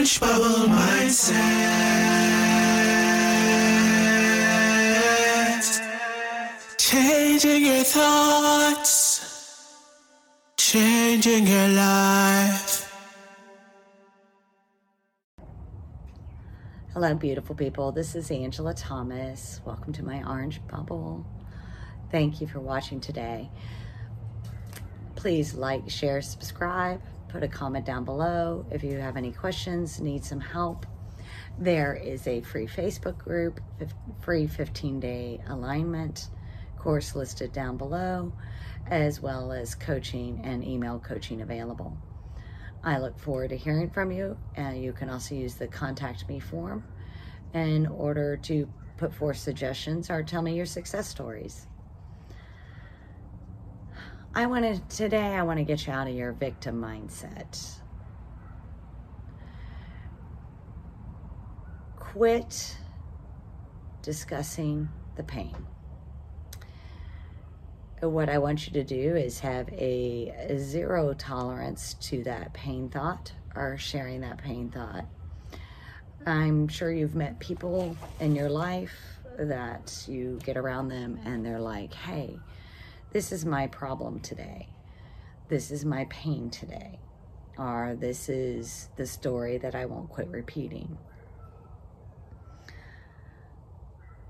Orange Bubble Mindset. Changing your thoughts, changing your life. Hello, beautiful people. This is Angela Thomas. Welcome to my Orange Bubble. Thank you for watching today. Please like, share, subscribe put a comment down below if you have any questions, need some help. There is a free Facebook group, free 15 day alignment course listed down below, as well as coaching and email coaching available. I look forward to hearing from you, and you can also use the contact me form in order to put forth suggestions or tell me your success stories. I want to, today, I want to get you out of your victim mindset. Quit discussing the pain. What I want you to do is have a, zero tolerance to that pain thought or sharing that pain thought. I'm sure you've met people in your life that you get around them and they're like, hey, this is my problem today. This is my pain today. Or this is the story that I won't quit repeating.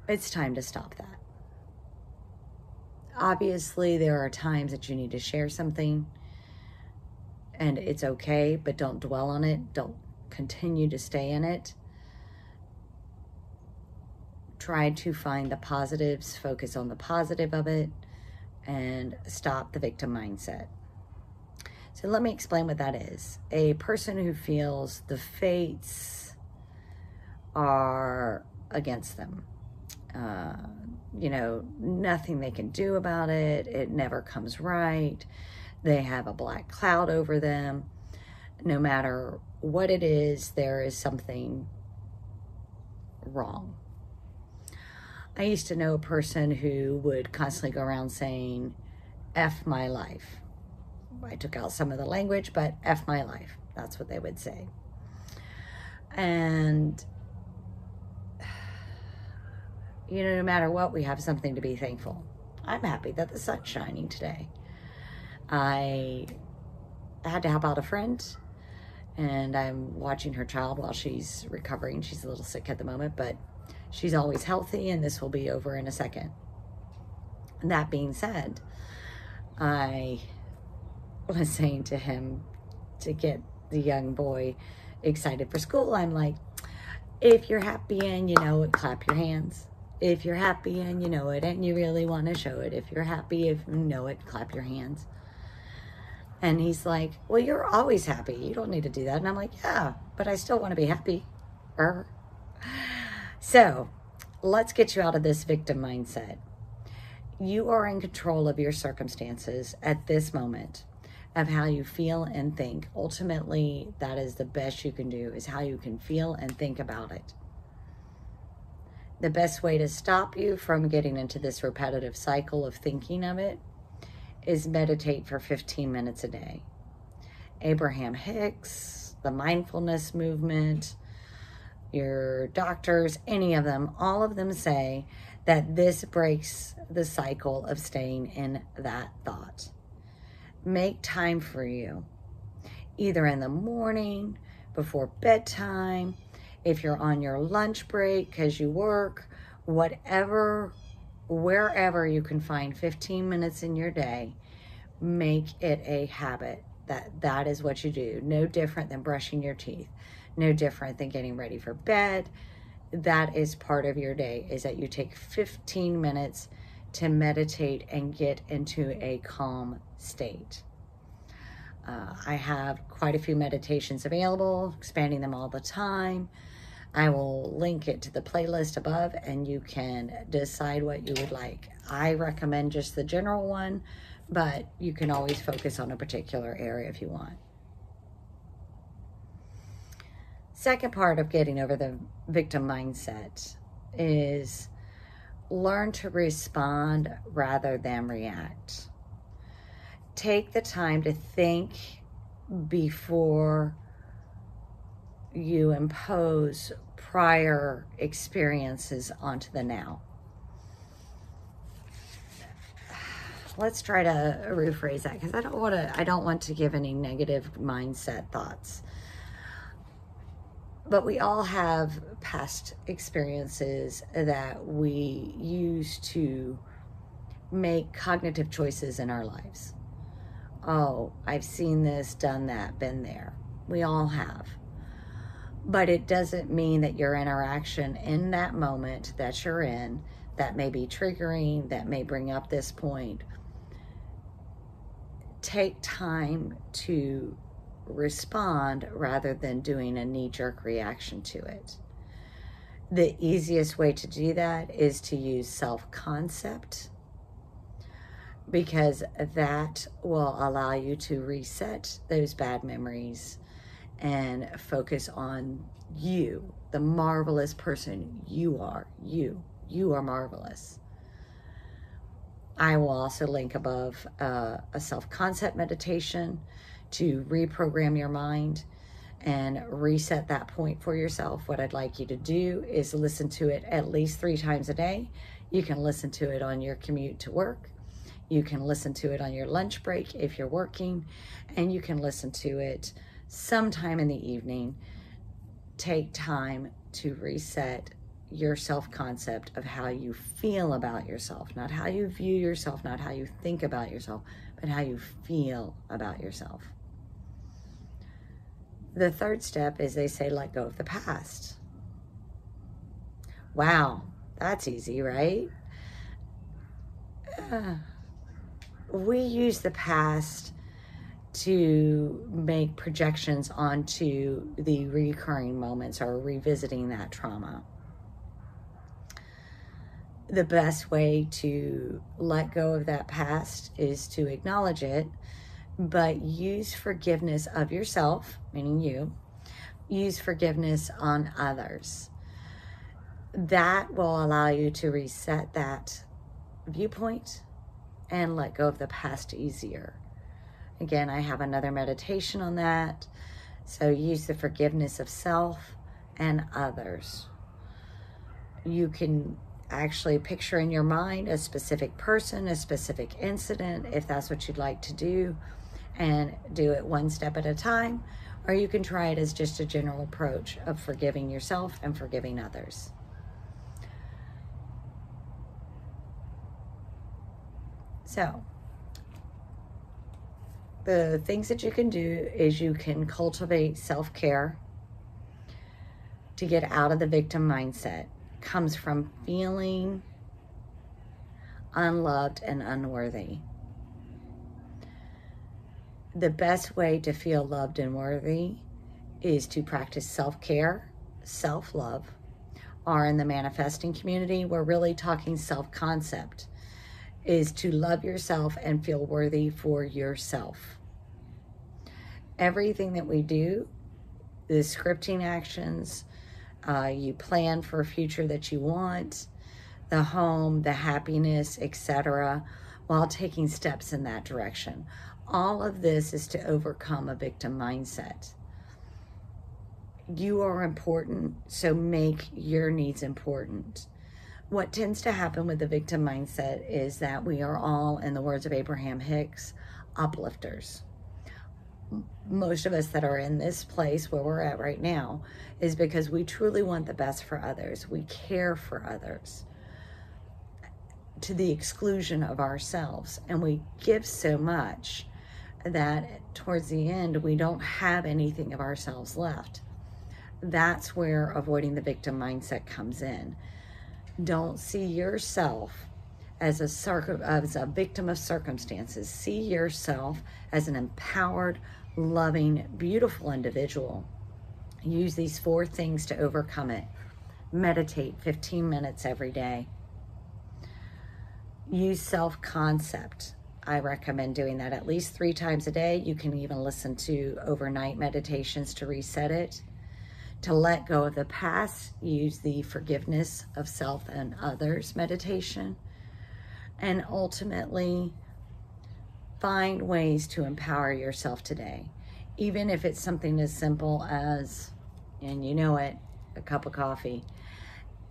It's time to stop that. Obviously, there are times that you need to share something and it's okay, but don't dwell on it. Don't continue to stay in it. Try to find the positives, focus on the positive of it and stop the victim mindset. So let me explain what that is. A person who feels the fates are against them. Uh, you know, nothing they can do about it. It never comes right. They have a black cloud over them. No matter what it is, there is something wrong. I used to know a person who would constantly go around saying, F my life. I took out some of the language, but F my life. That's what they would say. And, you know, no matter what, we have something to be thankful. I'm happy that the sun's shining today. I had to help out a friend and I'm watching her child while she's recovering. She's a little sick at the moment, but she's always healthy and this will be over in a second. That being said, I was saying to him to get the young boy excited for school, I'm like, if you're happy and you know it, clap your hands. If you're happy and you know it and you really want to show it, if you're happy, if you know it, clap your hands. And he's like, well, you're always happy. You don't need to do that. And I'm like, yeah, but I still want to be happy. Er. So let's get you out of this victim mindset. You are in control of your circumstances at this moment of how you feel and think. Ultimately, that is the best you can do is how you can feel and think about it. The best way to stop you from getting into this repetitive cycle of thinking of it is meditate for 15 minutes a day. Abraham Hicks, the mindfulness movement, your doctors, any of them, all of them say that this breaks the cycle of staying in that thought. Make time for you, either in the morning, before bedtime, if you're on your lunch break because you work, whatever, wherever you can find 15 minutes in your day, make it a habit that that is what you do. No different than brushing your teeth no different than getting ready for bed. That is part of your day, is that you take 15 minutes to meditate and get into a calm state. Uh, I have quite a few meditations available, expanding them all the time. I will link it to the playlist above and you can decide what you would like. I recommend just the general one, but you can always focus on a particular area if you want. Second part of getting over the victim mindset is learn to respond rather than react. Take the time to think before you impose prior experiences onto the now. Let's try to rephrase that because I don't want to I don't want to give any negative mindset thoughts. But we all have past experiences that we use to make cognitive choices in our lives. Oh, I've seen this, done that, been there. We all have. But it doesn't mean that your interaction in that moment that you're in, that may be triggering, that may bring up this point, take time to respond rather than doing a knee jerk reaction to it. The easiest way to do that is to use self concept because that will allow you to reset those bad memories and focus on you, the marvelous person you are. You, you are marvelous. I will also link above uh, a self concept meditation to reprogram your mind and reset that point for yourself. What I'd like you to do is listen to it at least three times a day. You can listen to it on your commute to work. You can listen to it on your lunch break if you're working, and you can listen to it sometime in the evening. Take time to reset your self concept of how you feel about yourself, not how you view yourself, not how you think about yourself, but how you feel about yourself. The third step is they say, let go of the past. Wow, that's easy, right? Uh, we use the past to make projections onto the recurring moments or revisiting that trauma. The best way to let go of that past is to acknowledge it, but use forgiveness of yourself, meaning you, use forgiveness on others. That will allow you to reset that viewpoint and let go of the past easier. Again, I have another meditation on that. So use the forgiveness of self and others. You can actually picture in your mind a specific person, a specific incident, if that's what you'd like to do, and do it one step at a time. Or you can try it as just a general approach of forgiving yourself and forgiving others. So, the things that you can do is you can cultivate self care to get out of the victim mindset. Comes from feeling unloved and unworthy. The best way to feel loved and worthy is to practice self care, self love, Are in the manifesting community, we're really talking self concept is to love yourself and feel worthy for yourself. Everything that we do, the scripting actions, uh, you plan for a future that you want, the home, the happiness, etc., while taking steps in that direction. All of this is to overcome a victim mindset. You are important, so make your needs important what tends to happen with the victim mindset is that we are all, in the words of Abraham Hicks, uplifters. Most of us that are in this place where we're at right now is because we truly want the best for others. We care for others to the exclusion of ourselves. And we give so much that towards the end, we don't have anything of ourselves left. That's where avoiding the victim mindset comes in don't see yourself as a as a victim of circumstances. See yourself as an empowered, loving, beautiful individual. Use these four things to overcome it. Meditate 15 minutes every day. Use self concept. I recommend doing that at least three times a day. You can even listen to overnight meditations to reset it to let go of the past, use the forgiveness of self and others meditation, and ultimately find ways to empower yourself today. Even if it's something as simple as and you know it, a cup of coffee.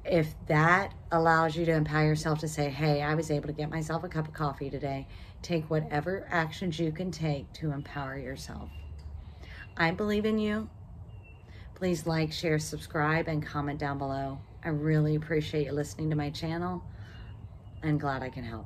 If that allows you to empower yourself to say, hey, I was able to get myself a cup of coffee today, take whatever actions you can take to empower yourself. I believe in you. Please like, share, subscribe, and comment down below. I really appreciate you listening to my channel. I'm glad I can help.